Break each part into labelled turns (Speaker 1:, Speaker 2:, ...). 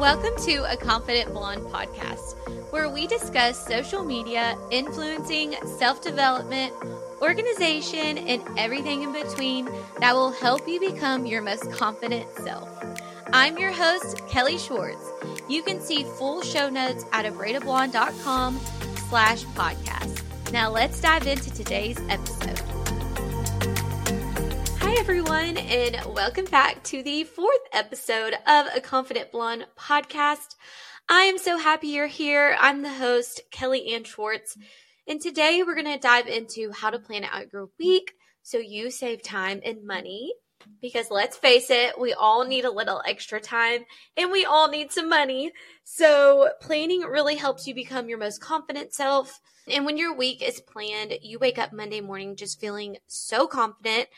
Speaker 1: Welcome to a Confident Blonde podcast, where we discuss social media, influencing, self development, organization, and everything in between that will help you become your most confident self. I'm your host, Kelly Schwartz. You can see full show notes at abraidedblonde.com slash podcast. Now let's dive into today's episode. Everyone, and welcome back to the fourth episode of a Confident Blonde podcast. I am so happy you're here. I'm the host, Kelly Ann Schwartz, and today we're going to dive into how to plan out your week so you save time and money. Because let's face it, we all need a little extra time and we all need some money. So, planning really helps you become your most confident self. And when your week is planned, you wake up Monday morning just feeling so confident.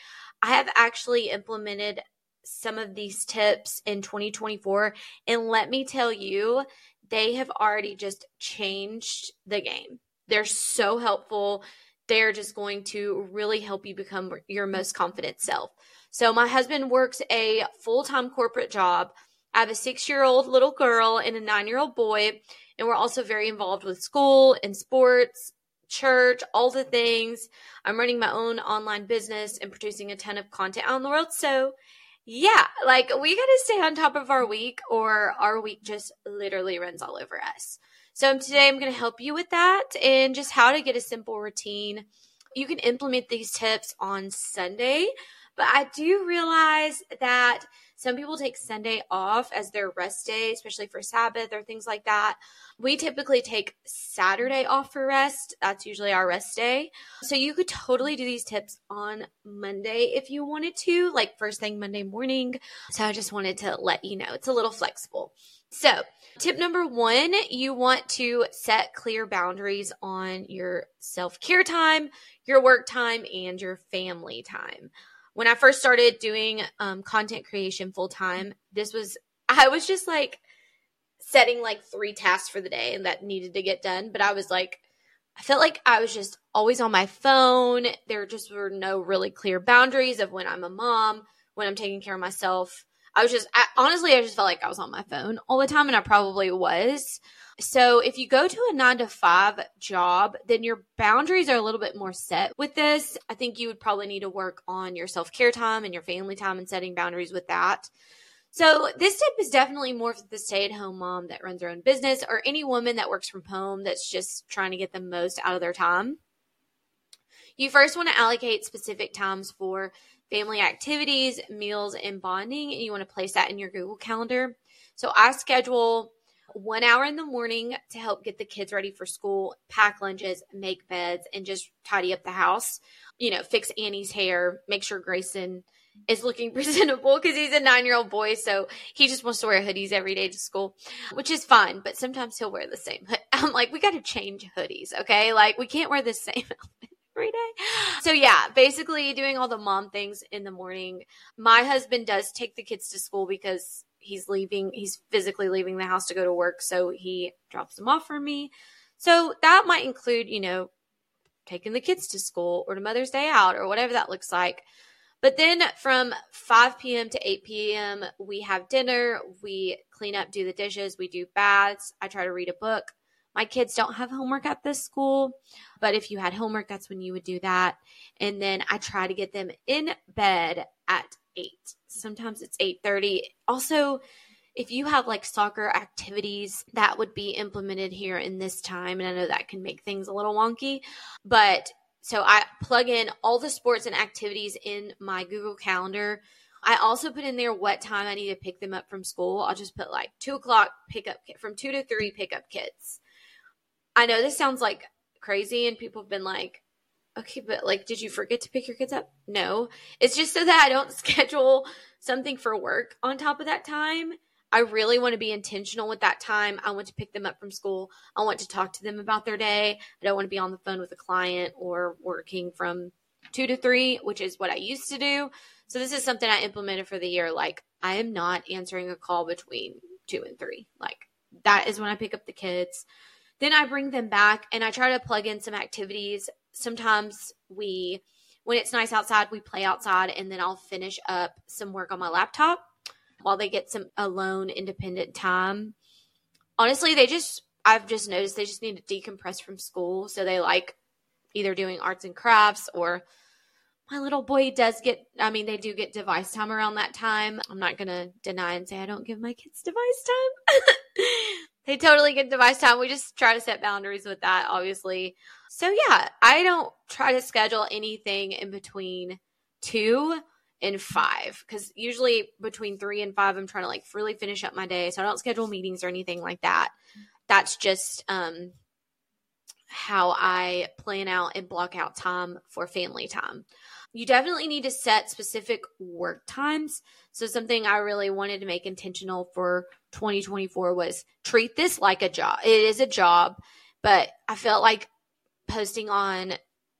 Speaker 1: I have actually implemented some of these tips in 2024. And let me tell you, they have already just changed the game. They're so helpful. They're just going to really help you become your most confident self. So, my husband works a full time corporate job. I have a six year old little girl and a nine year old boy. And we're also very involved with school and sports church, all the things. I'm running my own online business and producing a ton of content out in the world. So, yeah, like we got to stay on top of our week or our week just literally runs all over us. So, today I'm going to help you with that and just how to get a simple routine. You can implement these tips on Sunday, but I do realize that some people take Sunday off as their rest day, especially for Sabbath or things like that. We typically take Saturday off for rest. That's usually our rest day. So you could totally do these tips on Monday if you wanted to, like first thing Monday morning. So I just wanted to let you know it's a little flexible. So, tip number one, you want to set clear boundaries on your self care time, your work time, and your family time when I first started doing um, content creation full time, this was, I was just like setting like three tasks for the day and that needed to get done. But I was like, I felt like I was just always on my phone. There just were no really clear boundaries of when I'm a mom, when I'm taking care of myself. I was just, I, honestly, I just felt like I was on my phone all the time, and I probably was. So if you go to a nine to five job, then your boundaries are a little bit more set with this. I think you would probably need to work on your self care time and your family time and setting boundaries with that. So this tip is definitely more for the stay at home mom that runs her own business or any woman that works from home that's just trying to get the most out of their time. You first want to allocate specific times for family activities, meals, and bonding, and you want to place that in your Google Calendar. So I schedule one hour in the morning to help get the kids ready for school, pack lunches, make beds, and just tidy up the house. You know, fix Annie's hair, make sure Grayson is looking presentable because he's a nine year old boy. So he just wants to wear hoodies every day to school, which is fine. But sometimes he'll wear the same. I'm like, we got to change hoodies. Okay. Like we can't wear the same outfit every day. So yeah, basically doing all the mom things in the morning. My husband does take the kids to school because he's leaving he's physically leaving the house to go to work so he drops them off for me so that might include you know taking the kids to school or to mother's day out or whatever that looks like but then from 5 p.m. to 8 p.m., we have dinner, we clean up, do the dishes, we do baths. I try to read a book. My kids don't have homework at this school, but if you had homework, that's when you would do that. And then I try to get them in bed at 8 sometimes it's 8:30 also if you have like soccer activities that would be implemented here in this time and I know that can make things a little wonky but so I plug in all the sports and activities in my Google Calendar. I also put in there what time I need to pick them up from school. I'll just put like two o'clock pickup from two to three pickup kids. I know this sounds like crazy, and people have been like, Okay, but like, did you forget to pick your kids up? No. It's just so that I don't schedule something for work on top of that time. I really want to be intentional with that time. I want to pick them up from school. I want to talk to them about their day. I don't want to be on the phone with a client or working from two to three, which is what I used to do. So this is something I implemented for the year. Like, I am not answering a call between two and three. Like, that is when I pick up the kids. Then I bring them back and I try to plug in some activities sometimes we when it's nice outside we play outside and then i'll finish up some work on my laptop while they get some alone independent time. Honestly, they just I've just noticed they just need to decompress from school. So they like either doing arts and crafts or my little boy does get I mean they do get device time around that time. I'm not to deny and say I don't give my kids device time. they totally get device time. We just try to set boundaries with that obviously. So yeah, I don't try to schedule anything in between 2 and 5 cuz usually between 3 and 5 I'm trying to like really finish up my day. So I don't schedule meetings or anything like that. That's just um how I plan out and block out time for family time. You definitely need to set specific work times. So, something I really wanted to make intentional for 2024 was treat this like a job. It is a job, but I felt like posting on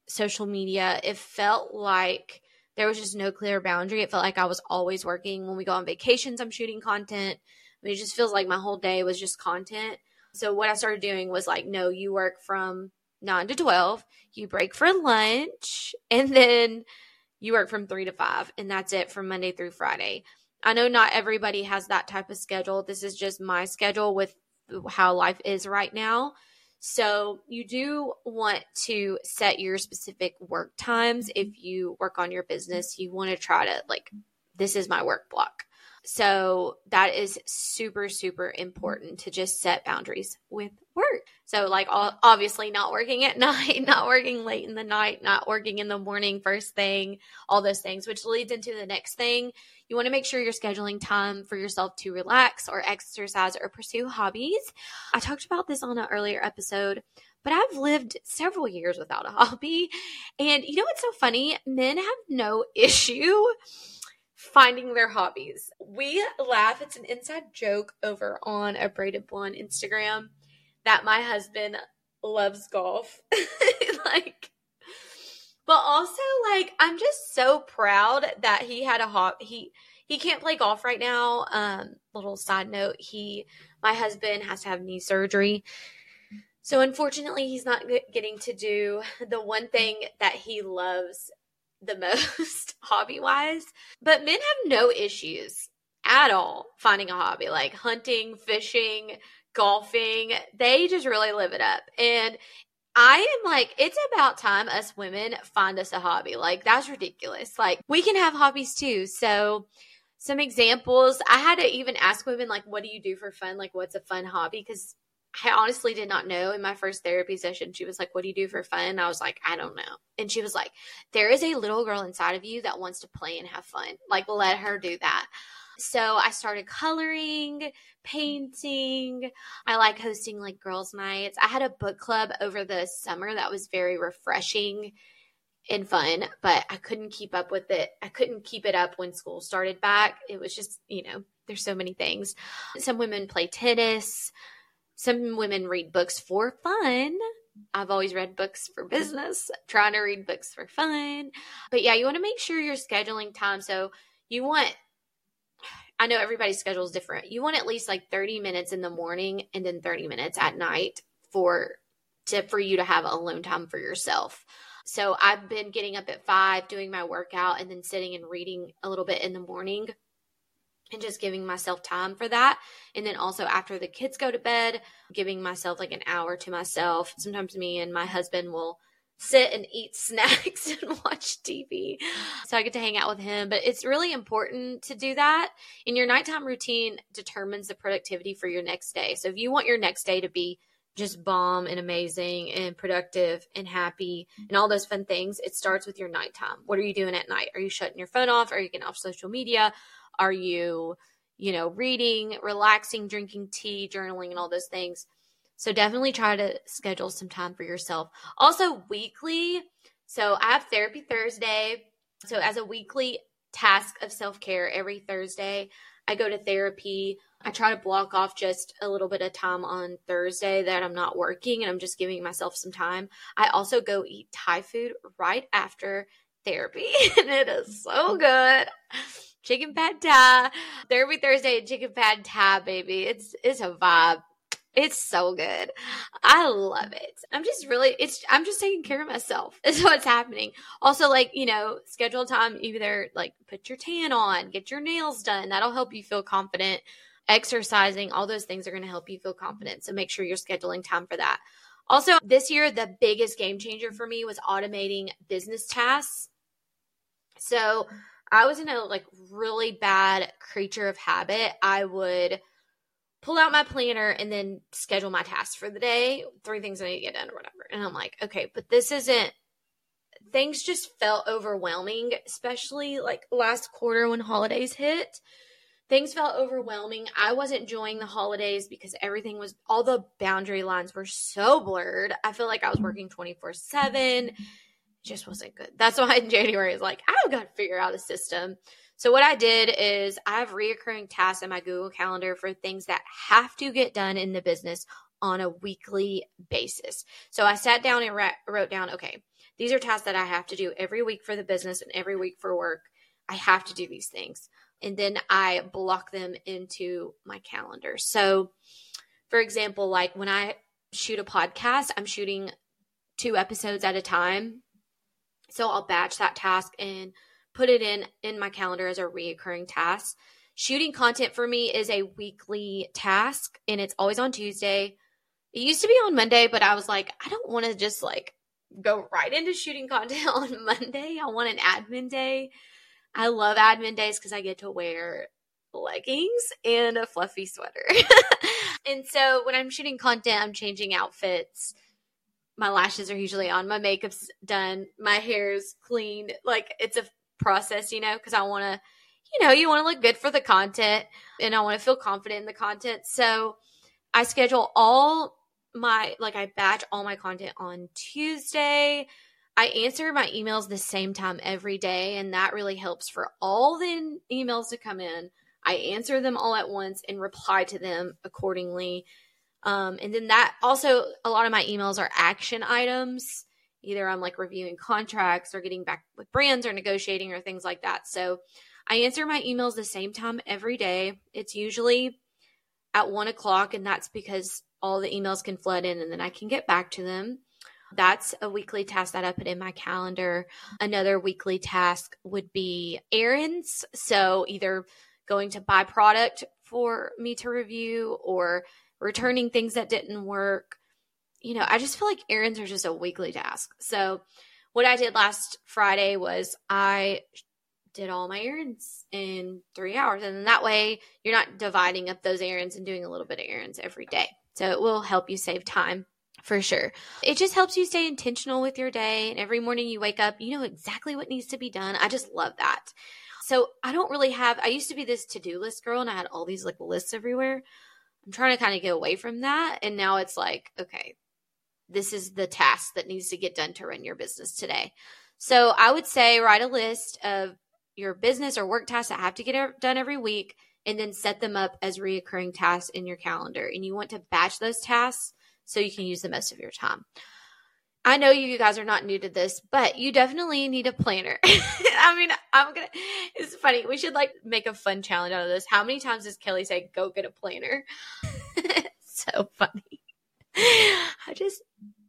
Speaker 1: social media, it felt like there was just no clear boundary. It felt like I was always working. When we go on vacations, I'm shooting content. I mean, it just feels like my whole day was just content. So what I started doing was like, no, you work from nine to 12, you break for lunch, and then you work from three to five, and that's it from Monday through Friday. I know not everybody has that type of schedule. This is just my schedule with how life is right now. So, you do want to set your specific work times. If you work on your business, you want to try to, like, this is my work block. So that is super, super important to just set boundaries with work. So, like, obviously, not working at night, not working late in the night, not working in the morning, first thing, all those things, which leads into the next thing. You want to make sure you're scheduling time for yourself to relax or exercise or pursue hobbies. I talked about this on an earlier episode, but I've lived several years without a hobby. And you know what's so funny? Men have no issue finding their hobbies. We laugh. It's an inside joke over on a braided blonde Instagram that my husband loves golf. like, but also like I'm just so proud that he had a hobby. He he can't play golf right now. Um, little side note: he, my husband, has to have knee surgery. So unfortunately, he's not getting to do the one thing that he loves the most hobby wise. But men have no issues at all finding a hobby like hunting, fishing, golfing. They just really live it up. And I am like, it's about time us women find us a hobby. Like, that's ridiculous. Like, we can have hobbies too. So, some examples I had to even ask women, like, what do you do for fun? Like, what's a fun hobby? Because I honestly did not know in my first therapy session. She was like, What do you do for fun? I was like, I don't know. And she was like, There is a little girl inside of you that wants to play and have fun. Like, let her do that. So I started coloring, painting. I like hosting like girls' nights. I had a book club over the summer that was very refreshing and fun, but I couldn't keep up with it. I couldn't keep it up when school started back. It was just, you know, there's so many things. Some women play tennis. Some women read books for fun. I've always read books for business, trying to read books for fun. But yeah, you want to make sure you're scheduling time. So you want, I know everybody's schedule is different. You want at least like 30 minutes in the morning and then 30 minutes at night for to for you to have alone time for yourself. So I've been getting up at five, doing my workout, and then sitting and reading a little bit in the morning and just giving myself time for that. And then also after the kids go to bed, giving myself like an hour to myself. Sometimes me and my husband will sit and eat snacks and watch TV. So I get to hang out with him. But it's really important to do that. And your nighttime routine determines the productivity for your next day. So if you want your next day to be just bomb and amazing and productive and happy and all those fun things, it starts with your nighttime. What are you doing at night? Are you shutting your phone off? Are you getting off social media? Are you, you know, reading, relaxing, drinking tea, journaling, and all those things? So definitely try to schedule some time for yourself. Also, weekly. So I have therapy Thursday. So as a weekly task of self care every Thursday, I go to therapy. I try to block off just a little bit of time on Thursday that I'm not working and I'm just giving myself some time. I also go eat Thai food right after therapy, and it is so good chicken pad thai. Therapy Thursday and chicken pad thai, baby. It's it's a vibe. It's so good. I love it. I'm just really it's I'm just taking care of myself. Is what's happening. Also like, you know, schedule time either like put your tan on, get your nails done. That'll help you feel confident. Exercising, all those things are going to help you feel confident. So make sure you're scheduling time for that. Also, this year the biggest game changer for me was automating business tasks. So, I was in a like really bad creature of habit. I would pull out my planner and then schedule my tasks for the day, three things I need to get done or whatever. And I'm like, okay, but this isn't things just felt overwhelming, especially like last quarter when holidays hit. Things felt overwhelming. I wasn't enjoying the holidays because everything was all the boundary lines were so blurred. I feel like I was mm-hmm. working 24/7. Just wasn't good. That's why in January is like, I've got to figure out a system. So what I did is I have reoccurring tasks in my Google Calendar for things that have to get done in the business on a weekly basis. So I sat down and wrote down, okay, these are tasks that I have to do every week for the business and every week for work. I have to do these things. And then I block them into my calendar. So, for example, like when I shoot a podcast, I'm shooting two episodes at a time. So I'll batch that task and put it in in my calendar as a reoccurring task. Shooting content for me is a weekly task and it's always on Tuesday. It used to be on Monday, but I was like, I don't want to just like go right into shooting content on Monday. I want an admin day. I love admin days because I get to wear leggings and a fluffy sweater. and so when I'm shooting content, I'm changing outfits. My lashes are usually on, my makeup's done, my hair's clean. Like it's a process, you know, because I want to, you know, you want to look good for the content and I want to feel confident in the content. So I schedule all my, like, I batch all my content on Tuesday. I answer my emails the same time every day, and that really helps for all the emails to come in. I answer them all at once and reply to them accordingly. Um, and then that also, a lot of my emails are action items either I'm like reviewing contracts or getting back with brands or negotiating or things like that. So I answer my emails the same time every day. It's usually at one o'clock, and that's because all the emails can flood in and then I can get back to them. That's a weekly task that I put in my calendar. Another weekly task would be errands. So either going to buy product for me to review or returning things that didn't work you know, I just feel like errands are just a weekly task. So, what I did last Friday was I did all my errands in three hours. And that way you're not dividing up those errands and doing a little bit of errands every day. So, it will help you save time for sure. It just helps you stay intentional with your day. And every morning you wake up, you know exactly what needs to be done. I just love that. So, I don't really have, I used to be this to do list girl and I had all these like lists everywhere. I'm trying to kind of get away from that. And now it's like, okay, this is the task that needs to get done to run your business today. So I would say write a list of your business or work tasks that have to get done every week and then set them up as reoccurring tasks in your calendar. And you want to batch those tasks so you can use the most of your time. I know you guys are not new to this, but you definitely need a planner. I mean, I'm gonna, it's funny. We should like make a fun challenge out of this. How many times does Kelly say, go get a planner? so funny. I just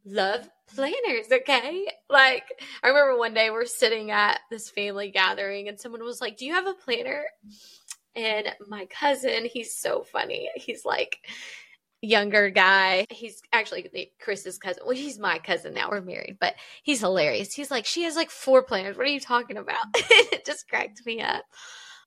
Speaker 1: love planners, okay? Like, I remember one day we're sitting at this family gathering and someone was like, Do you have a planner? And my cousin, he's so funny. He's like, younger guy. He's actually Chris's cousin. Well, he's my cousin now. We're married, but he's hilarious. He's like, she has like four planners. What are you talking about? it just cracked me up.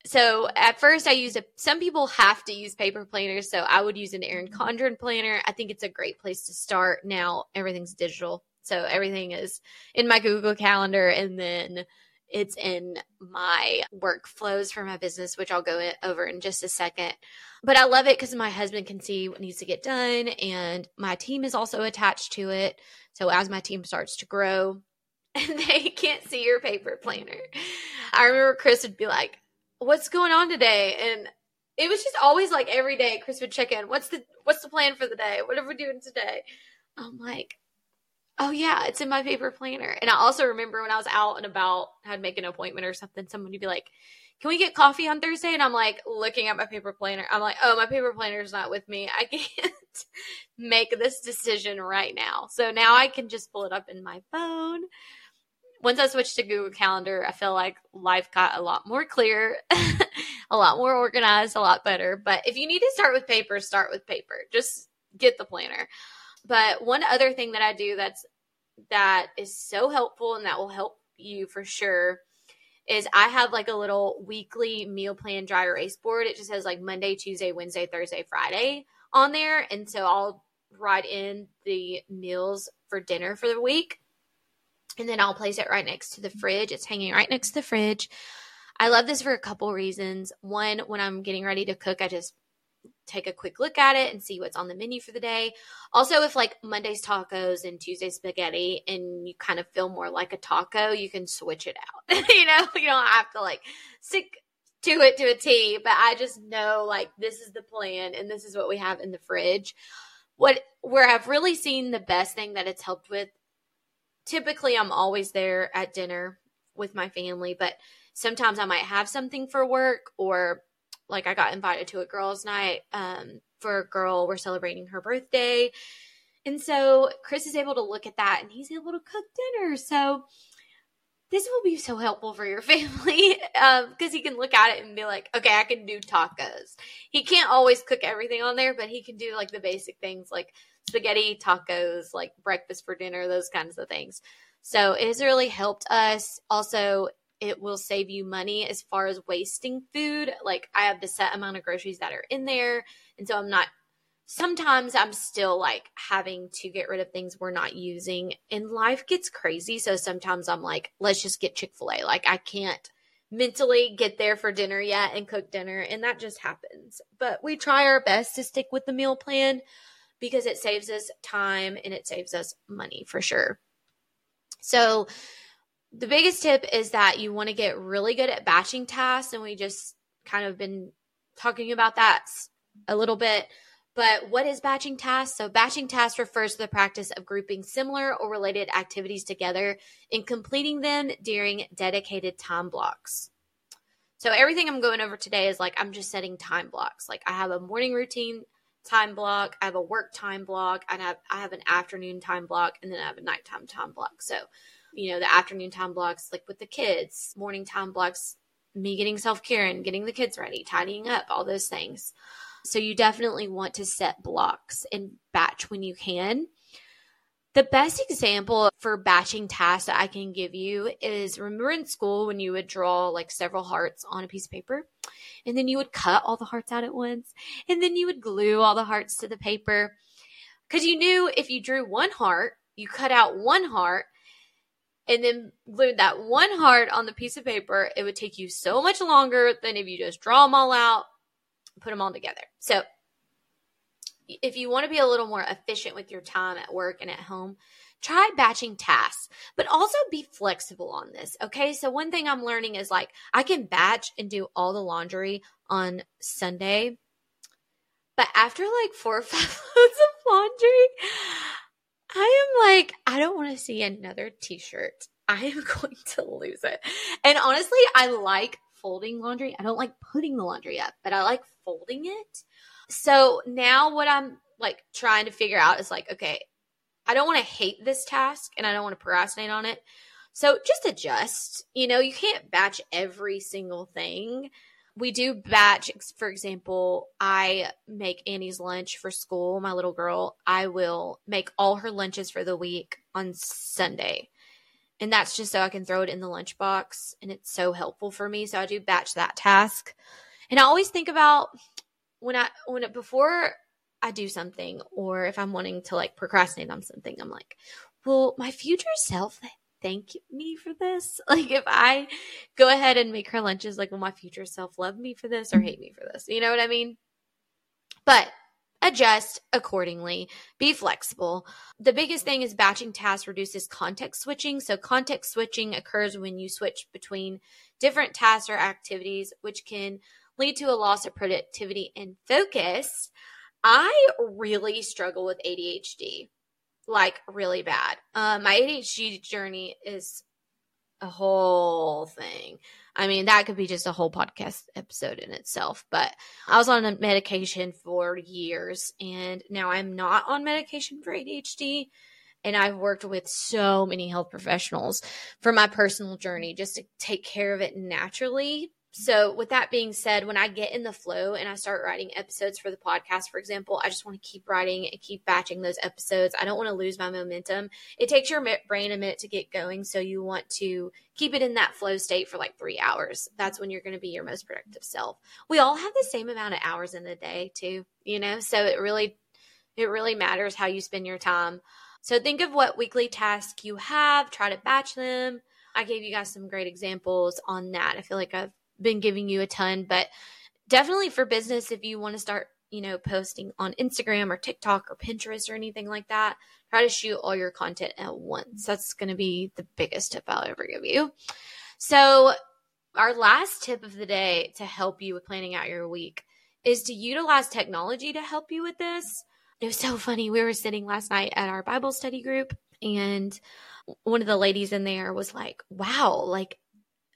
Speaker 1: So at first I used a, some people have to use paper planners. So I would use an Erin mm-hmm. Condren planner. I think it's a great place to start. Now everything's digital. So everything is in my Google calendar and then it's in my workflows for my business, which I'll go over in just a second. But I love it because my husband can see what needs to get done and my team is also attached to it. So as my team starts to grow, and they can't see your paper planner. I remember Chris would be like, what's going on today? And it was just always like every day Chris would check in. What's the what's the plan for the day? What are we doing today? I'm like, oh yeah, it's in my paper planner. And I also remember when I was out and about, I'd make an appointment or something, someone would be like, can we get coffee on Thursday? And I'm like looking at my paper planner. I'm like, oh, my paper planner is not with me. I can't make this decision right now. So now I can just pull it up in my phone. Once I switched to Google Calendar, I feel like life got a lot more clear, a lot more organized, a lot better. But if you need to start with paper, start with paper. Just get the planner. But one other thing that I do that's that is so helpful and that will help you for sure is I have like a little weekly meal plan dry erase board. It just has like Monday, Tuesday, Wednesday, Thursday, Friday on there. And so I'll write in the meals for dinner for the week. And then I'll place it right next to the fridge. It's hanging right next to the fridge. I love this for a couple reasons. One, when I'm getting ready to cook, I just take a quick look at it and see what's on the menu for the day. Also, if like Monday's tacos and Tuesday's spaghetti and you kind of feel more like a taco, you can switch it out. you know, you don't have to like stick to it to a T, but I just know like this is the plan and this is what we have in the fridge. What where I've really seen the best thing that it's helped with typically I'm always there at dinner with my family, but sometimes I might have something for work or like I got invited to a girls' night um, for a girl. We're celebrating her birthday. And so Chris is able to look at that and he's able to cook dinner. So this will be so helpful for your family because um, he can look at it and be like, okay, I can do tacos. He can't always cook everything on there, but he can do like the basic things like spaghetti, tacos, like breakfast for dinner, those kinds of things. So it has really helped us. Also, it will save you money as far as wasting food. Like I have the set amount of groceries that are in there. And so I'm not sometimes I'm still like having to get rid of things we're not using and life gets crazy. So sometimes I'm like, let's just get Chick-fil-A. Like I can't mentally get there for dinner yet and cook dinner and that just happens. But we try our best to stick with the meal plan because it saves us time and it saves us money for sure. So the biggest tip is that you want to get really good at batching tasks. And we just kind of been talking about that a little bit. But what is batching tasks? So, batching tasks refers to the practice of grouping similar or related activities together and completing them during dedicated time blocks. So, everything I'm going over today is like I'm just setting time blocks. Like, I have a morning routine time block, I have a work time block, and I have, I have an afternoon time block, and then I have a nighttime time block. So, you know, the afternoon time blocks, like with the kids, morning time blocks, me getting self care and getting the kids ready, tidying up, all those things. So you definitely want to set blocks and batch when you can. The best example for batching tasks that I can give you is remember in school when you would draw like several hearts on a piece of paper and then you would cut all the hearts out at once and then you would glue all the hearts to the paper because you knew if you drew one heart, you cut out one heart and then glued that one heart on the piece of paper, it would take you so much longer than if you just draw them all out, put them all together. So, if you want to be a little more efficient with your time at work and at home, try batching tasks, but also be flexible on this. Okay. So, one thing I'm learning is like I can batch and do all the laundry on Sunday, but after like four or five loads of laundry, I am like, I don't want to see another t shirt. I am going to lose it. And honestly, I like folding laundry. I don't like putting the laundry up, but I like folding it. So now what I'm like trying to figure out is like, okay, I don't want to hate this task and I don't want to procrastinate on it. So just adjust. You know, you can't batch every single thing we do batch for example i make annie's lunch for school my little girl. I will make all her lunches for the week on sunday. And that's just so i can throw it in the lunchbox and it's so helpful for me. So i do batch that task. And i always think about when i when it before i do something or if i'm wanting to like procrastinate on something i'm like well my future self thank me for this? Like if I go ahead and make her lunches, like will my future self love me for this or hate me for this? You know what I mean? But adjust accordingly, be flexible. The biggest thing is batching tasks reduces context switching. So context switching occurs when you switch between different tasks or activities, which can lead to a loss of productivity and focus. I really struggle with ADHD like really bad. Um, my ADHD journey is a whole thing. I mean, that could be just a whole podcast episode in itself. But I was on a medication for years and now I'm not on medication for ADHD. And I've worked with so many health professionals for my personal journey just to take care of it naturally so, with that being said, when I get in the flow and I start writing episodes for the podcast, for example, I just want to keep writing and keep batching those episodes. I don't want to lose my momentum. It takes your brain a minute to get going. So, you want to keep it in that flow state for like three hours. That's when you're going to be your most productive self. We all have the same amount of hours in the day, too, you know? So, it really, it really matters how you spend your time. So, think of what weekly tasks you have, try to batch them. I gave you guys some great examples on that. I feel like I've been giving you a ton, but definitely for business, if you want to start, you know, posting on Instagram or TikTok or Pinterest or anything like that, try to shoot all your content at once. That's going to be the biggest tip I'll ever give you. So, our last tip of the day to help you with planning out your week is to utilize technology to help you with this. It was so funny. We were sitting last night at our Bible study group, and one of the ladies in there was like, Wow, like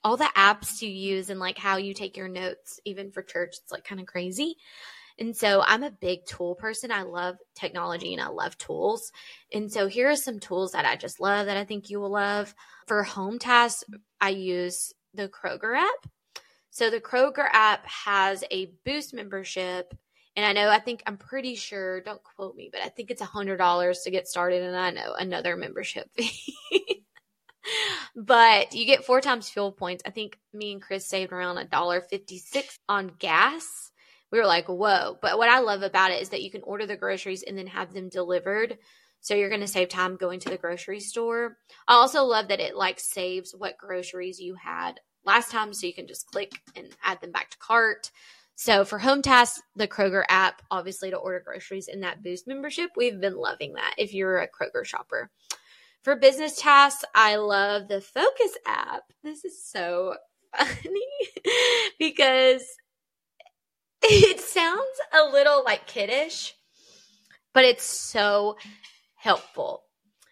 Speaker 1: all the apps you use and like how you take your notes, even for church, it's like kind of crazy. And so I'm a big tool person. I love technology and I love tools. And so here are some tools that I just love that I think you will love. For home tasks, I use the Kroger app. So the Kroger app has a Boost membership. And I know, I think, I'm pretty sure, don't quote me, but I think it's a $100 to get started. And I know another membership fee but you get four times fuel points. I think me and Chris saved around a dollar fifty six on gas. We were like, whoa. But what I love about it is that you can order the groceries and then have them delivered. So you're going to save time going to the grocery store. I also love that it like saves what groceries you had last time. So you can just click and add them back to cart. So for home tasks, the Kroger app, obviously to order groceries in that Boost membership, we've been loving that if you're a Kroger shopper. For business tasks, I love the Focus app. This is so funny because it sounds a little like kiddish, but it's so helpful.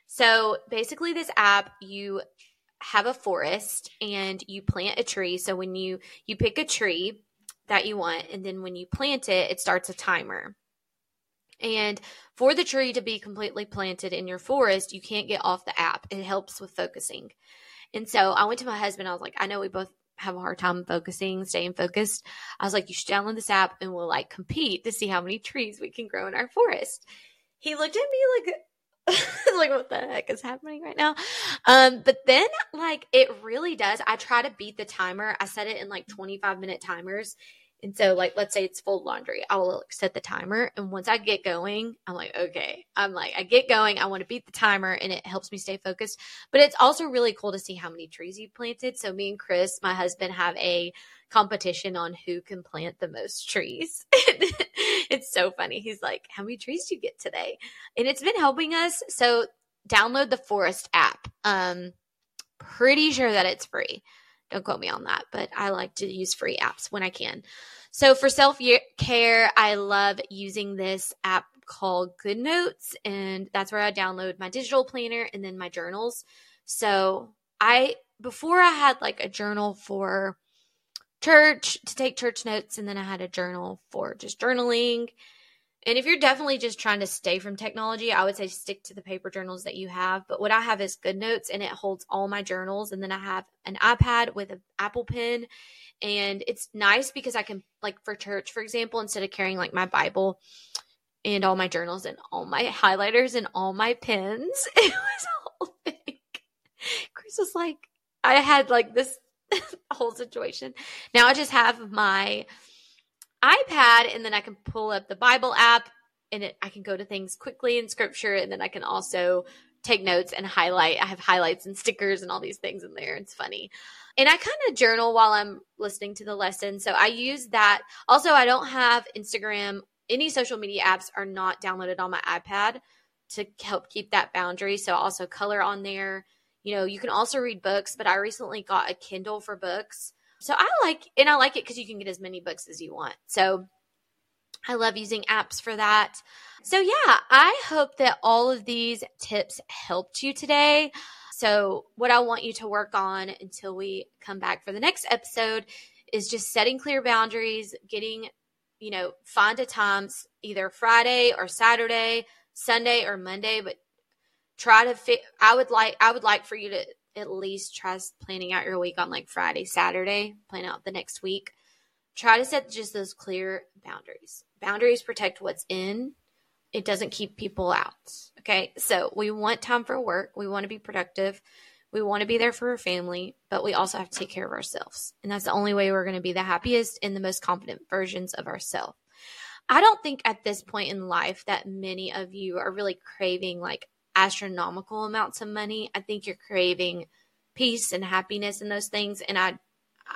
Speaker 1: So basically, this app, you have a forest and you plant a tree. So when you you pick a tree that you want, and then when you plant it, it starts a timer. And for the tree to be completely planted in your forest, you can't get off the app. It helps with focusing. And so I went to my husband. I was like, I know we both have a hard time focusing, staying focused. I was like, you should download this app and we'll like compete to see how many trees we can grow in our forest. He looked at me like, like what the heck is happening right now um but then like it really does i try to beat the timer i set it in like 25 minute timers and so, like, let's say it's full laundry, I will set the timer. And once I get going, I'm like, okay, I'm like, I get going. I want to beat the timer and it helps me stay focused. But it's also really cool to see how many trees you planted. So, me and Chris, my husband, have a competition on who can plant the most trees. it's so funny. He's like, how many trees do you get today? And it's been helping us. So, download the Forest app. Um, pretty sure that it's free. Don't quote me on that, but I like to use free apps when I can. So for self care, I love using this app called GoodNotes, and that's where I download my digital planner and then my journals. So I, before I had like a journal for church to take church notes, and then I had a journal for just journaling and if you're definitely just trying to stay from technology, I would say stick to the paper journals that you have. But what I have is GoodNotes and it holds all my journals. And then I have an iPad with an Apple Pen. And it's nice because I can, like for church, for example, instead of carrying like my Bible and all my journals and all my highlighters and all my pens, it was a whole thing. Chris was like, I had like this whole situation. Now I just have my iPad and then I can pull up the Bible app and it, I can go to things quickly in scripture and then I can also take notes and highlight. I have highlights and stickers and all these things in there. It's funny. And I kind of journal while I'm listening to the lesson. So I use that. Also, I don't have Instagram. Any social media apps are not downloaded on my iPad to help keep that boundary. So also color on there. You know, you can also read books, but I recently got a Kindle for books. So I like, and I like it because you can get as many books as you want. So I love using apps for that. So yeah, I hope that all of these tips helped you today. So, what I want you to work on until we come back for the next episode is just setting clear boundaries, getting, you know, find a times either Friday or Saturday, Sunday or Monday, but try to fit. I would like, I would like for you to at least try planning out your week on like Friday, Saturday, plan out the next week. Try to set just those clear boundaries. Boundaries protect what's in, it doesn't keep people out. Okay. So we want time for work, we want to be productive. We want to be there for our family, but we also have to take care of ourselves. And that's the only way we're going to be the happiest and the most confident versions of ourselves. I don't think at this point in life that many of you are really craving like astronomical amounts of money. I think you're craving peace and happiness and those things. And I,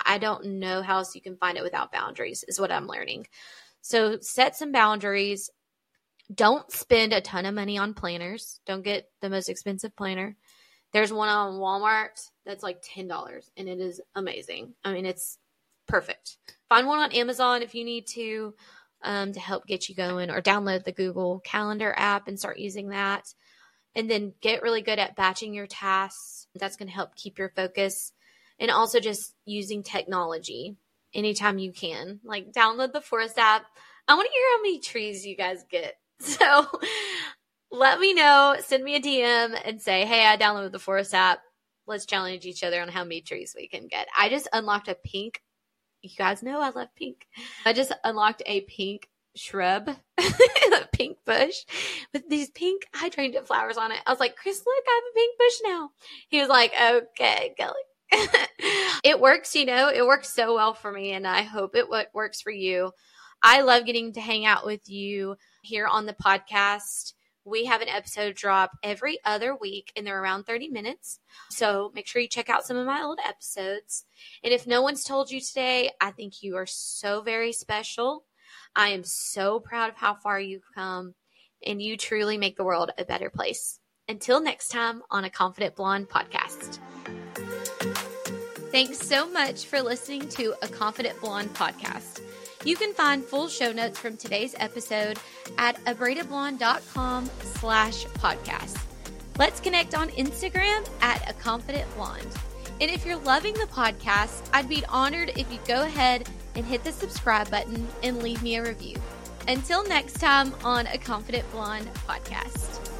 Speaker 1: I don't know how else you can find it without boundaries, is what I'm learning. So set some boundaries. Don't spend a ton of money on planners. Don't get the most expensive planner. There's one on Walmart that's like $10 and it is amazing. I mean, it's perfect. Find one on Amazon if you need to um, to help get you going or download the Google Calendar app and start using that. And then get really good at batching your tasks. That's going to help keep your focus and also just using technology anytime you can. Like download the Forest app. I want to hear how many trees you guys get. So let me know, send me a DM and say, hey, I downloaded the Forest app. Let's challenge each other on how many trees we can get. I just unlocked a pink. You guys know I love pink. I just unlocked a pink shrub, pink bush with these pink hydrangea flowers on it. I was like, Chris, look, I have a pink bush now. He was like, okay, Kelly, it works, you know, it works so well for me, and I hope it works for you. I love getting to hang out with you here on the podcast. We have an episode drop every other week, and they're around 30 minutes. So make sure you check out some of my old episodes. And if no one's told you today, I think you are so very special. I am so proud of how far you've come, and you truly make the world a better place. Until next time on a Confident Blonde podcast. Thanks so much for listening to a Confident Blonde podcast. You can find full show notes from today's episode at abraidedblonde.com slash podcast. Let's connect on Instagram at a confident blonde. And if you're loving the podcast, I'd be honored if you go ahead and hit the subscribe button and leave me a review. Until next time on a Confident Blonde podcast.